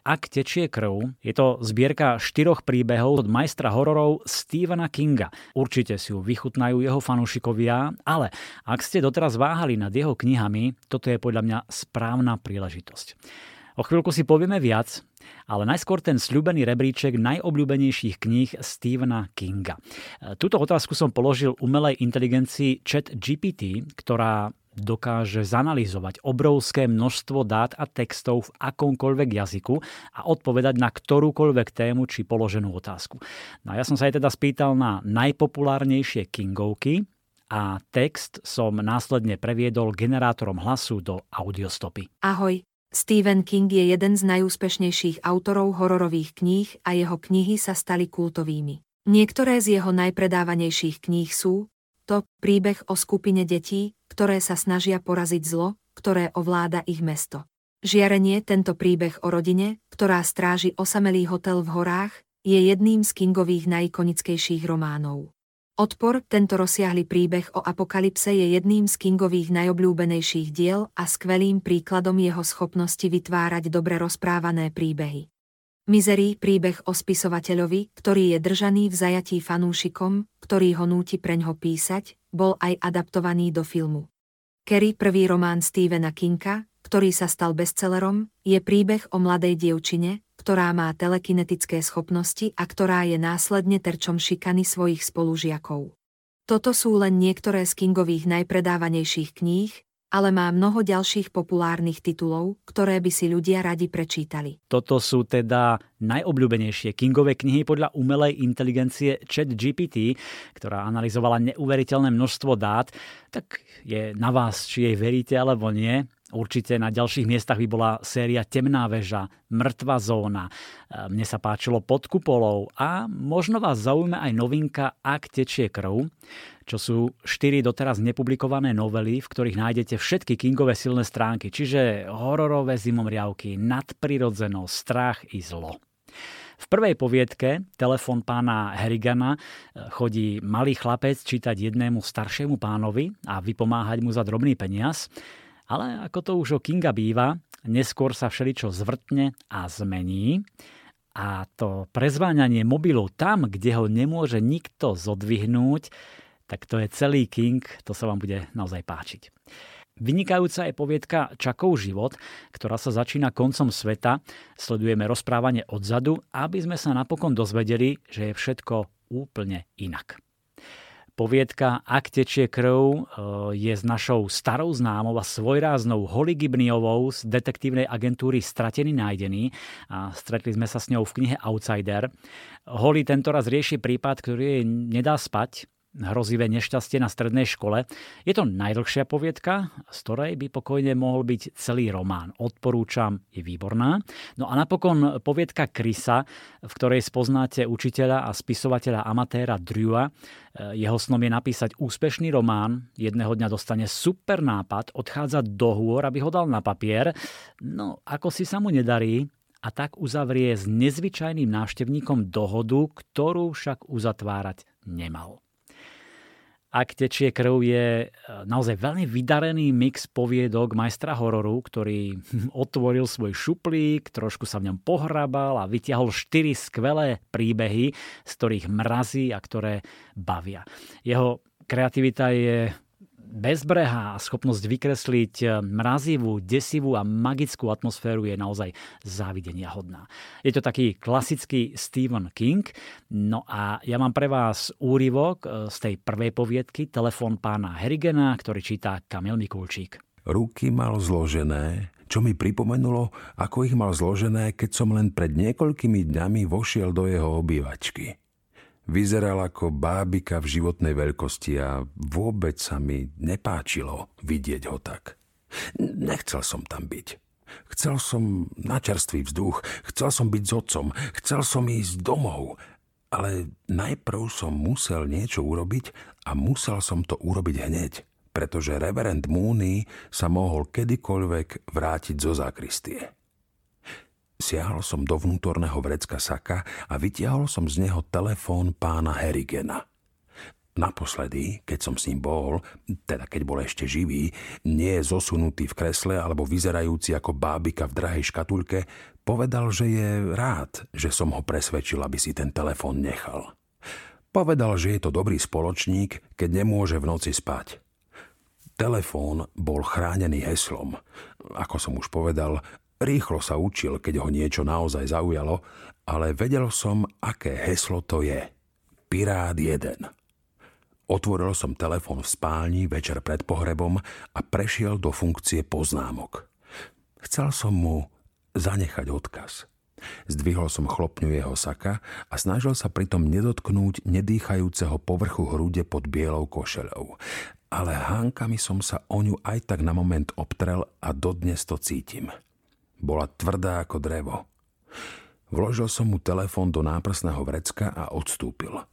Ak tečie krv, je to zbierka štyroch príbehov od majstra hororov Stephena Kinga. Určite si ju vychutnajú jeho fanúšikovia, ale ak ste doteraz váhali nad jeho knihami, toto je podľa mňa správna príležitosť. O chvíľku si povieme viac, ale najskôr ten sľubený rebríček najobľúbenejších kníh Stephena Kinga. Túto otázku som položil umelej inteligencii Chat GPT, ktorá dokáže zanalizovať obrovské množstvo dát a textov v akomkoľvek jazyku a odpovedať na ktorúkoľvek tému či položenú otázku. No ja som sa aj teda spýtal na najpopulárnejšie Kingovky a text som následne previedol generátorom hlasu do audiostopy. Ahoj, Stephen King je jeden z najúspešnejších autorov hororových kníh a jeho knihy sa stali kultovými. Niektoré z jeho najpredávanejších kníh sú to príbeh o skupine detí, ktoré sa snažia poraziť zlo, ktoré ovláda ich mesto. Žiarenie, tento príbeh o rodine, ktorá stráži osamelý hotel v horách, je jedným z Kingových najikonickejších románov. Odpor, tento rozsiahly príbeh o apokalypse je jedným z Kingových najobľúbenejších diel a skvelým príkladom jeho schopnosti vytvárať dobre rozprávané príbehy. Mizery príbeh o spisovateľovi, ktorý je držaný v zajatí fanúšikom, ktorý ho núti preňho písať, bol aj adaptovaný do filmu. Kerry, prvý román Stephena Kinga, ktorý sa stal bestsellerom, je príbeh o mladej dievčine, ktorá má telekinetické schopnosti a ktorá je následne terčom šikany svojich spolužiakov. Toto sú len niektoré z Kingových najpredávanejších kníh, ale má mnoho ďalších populárnych titulov, ktoré by si ľudia radi prečítali. Toto sú teda najobľúbenejšie Kingové knihy podľa umelej inteligencie ChatGPT, ktorá analyzovala neuveriteľné množstvo dát. Tak je na vás, či jej veríte alebo nie. Určite na ďalších miestach by bola séria Temná väža, Mŕtva zóna. Mne sa páčilo Pod kupolou a možno vás zaujíma aj novinka Ak tečie krv, čo sú štyri doteraz nepublikované novely, v ktorých nájdete všetky Kingové silné stránky, čiže hororové zimomriavky, nadprirodzenosť, strach i zlo. V prvej poviedke Telefón pána Herigana chodí malý chlapec čítať jednému staršiemu pánovi a vypomáhať mu za drobný peniaz. Ale ako to už o Kinga býva, neskôr sa všeličo zvrtne a zmení. A to prezváňanie mobilu tam, kde ho nemôže nikto zodvihnúť, tak to je celý King, to sa vám bude naozaj páčiť. Vynikajúca je poviedka Čakov život, ktorá sa začína koncom sveta. Sledujeme rozprávanie odzadu, aby sme sa napokon dozvedeli, že je všetko úplne inak. Poviedka Ak tečie krv e, je s našou starou známou a svojráznou Holly Gibniovou z detektívnej agentúry Stratený nájdený a stretli sme sa s ňou v knihe Outsider. Holly tentoraz rieši prípad, ktorý jej nedá spať, hrozivé nešťastie na strednej škole. Je to najdlhšia poviedka, z ktorej by pokojne mohol byť celý román. Odporúčam, je výborná. No a napokon poviedka Krisa, v ktorej spoznáte učiteľa a spisovateľa amatéra Drewa. Jeho snom je napísať úspešný román, jedného dňa dostane super nápad, odchádza do hôr, aby ho dal na papier. No, ako si sa mu nedarí, a tak uzavrie s nezvyčajným návštevníkom dohodu, ktorú však uzatvárať nemal. Ak tečie krv je e, naozaj veľmi vydarený mix poviedok majstra hororu, ktorý otvoril svoj šuplík, trošku sa v ňom pohrabal a vytiahol štyri skvelé príbehy, z ktorých mrazí a ktoré bavia. Jeho kreativita je bezbrehá schopnosť vykresliť eh, mrazivú, desivú a magickú atmosféru je naozaj závidenia hodná. Je to taký klasický Stephen King. No a ja mám pre vás úryvok eh, z tej prvej poviedky Telefón pána Herigena, ktorý číta Kamil Mikulčík. Ruky mal zložené, čo mi pripomenulo, ako ich mal zložené, keď som len pred niekoľkými dňami vošiel do jeho obývačky. Vyzeral ako bábika v životnej veľkosti a vôbec sa mi nepáčilo vidieť ho tak. Nechcel som tam byť. Chcel som na čerstvý vzduch, chcel som byť s otcom, chcel som ísť domov, ale najprv som musel niečo urobiť a musel som to urobiť hneď, pretože reverend Mooney sa mohol kedykoľvek vrátiť zo zákristie. Siahol som do vnútorného vrecka saka a vytiahol som z neho telefón pána Herigena. Naposledy, keď som s ním bol, teda keď bol ešte živý, nie je zosunutý v kresle alebo vyzerajúci ako bábika v drahej škatulke, Povedal, že je rád, že som ho presvedčil, aby si ten telefón nechal. Povedal, že je to dobrý spoločník, keď nemôže v noci spať. Telefón bol chránený heslom. Ako som už povedal, rýchlo sa učil, keď ho niečo naozaj zaujalo, ale vedel som, aké heslo to je. Pirát 1. Otvoril som telefón v spálni večer pred pohrebom a prešiel do funkcie poznámok. Chcel som mu zanechať odkaz. Zdvihol som chlopňu jeho saka a snažil sa pritom nedotknúť nedýchajúceho povrchu hrude pod bielou košeľou. Ale hánkami som sa o ňu aj tak na moment obtrel a dodnes to cítim. Bola tvrdá ako drevo. Vložil som mu telefón do náprsného vrecka a odstúpil.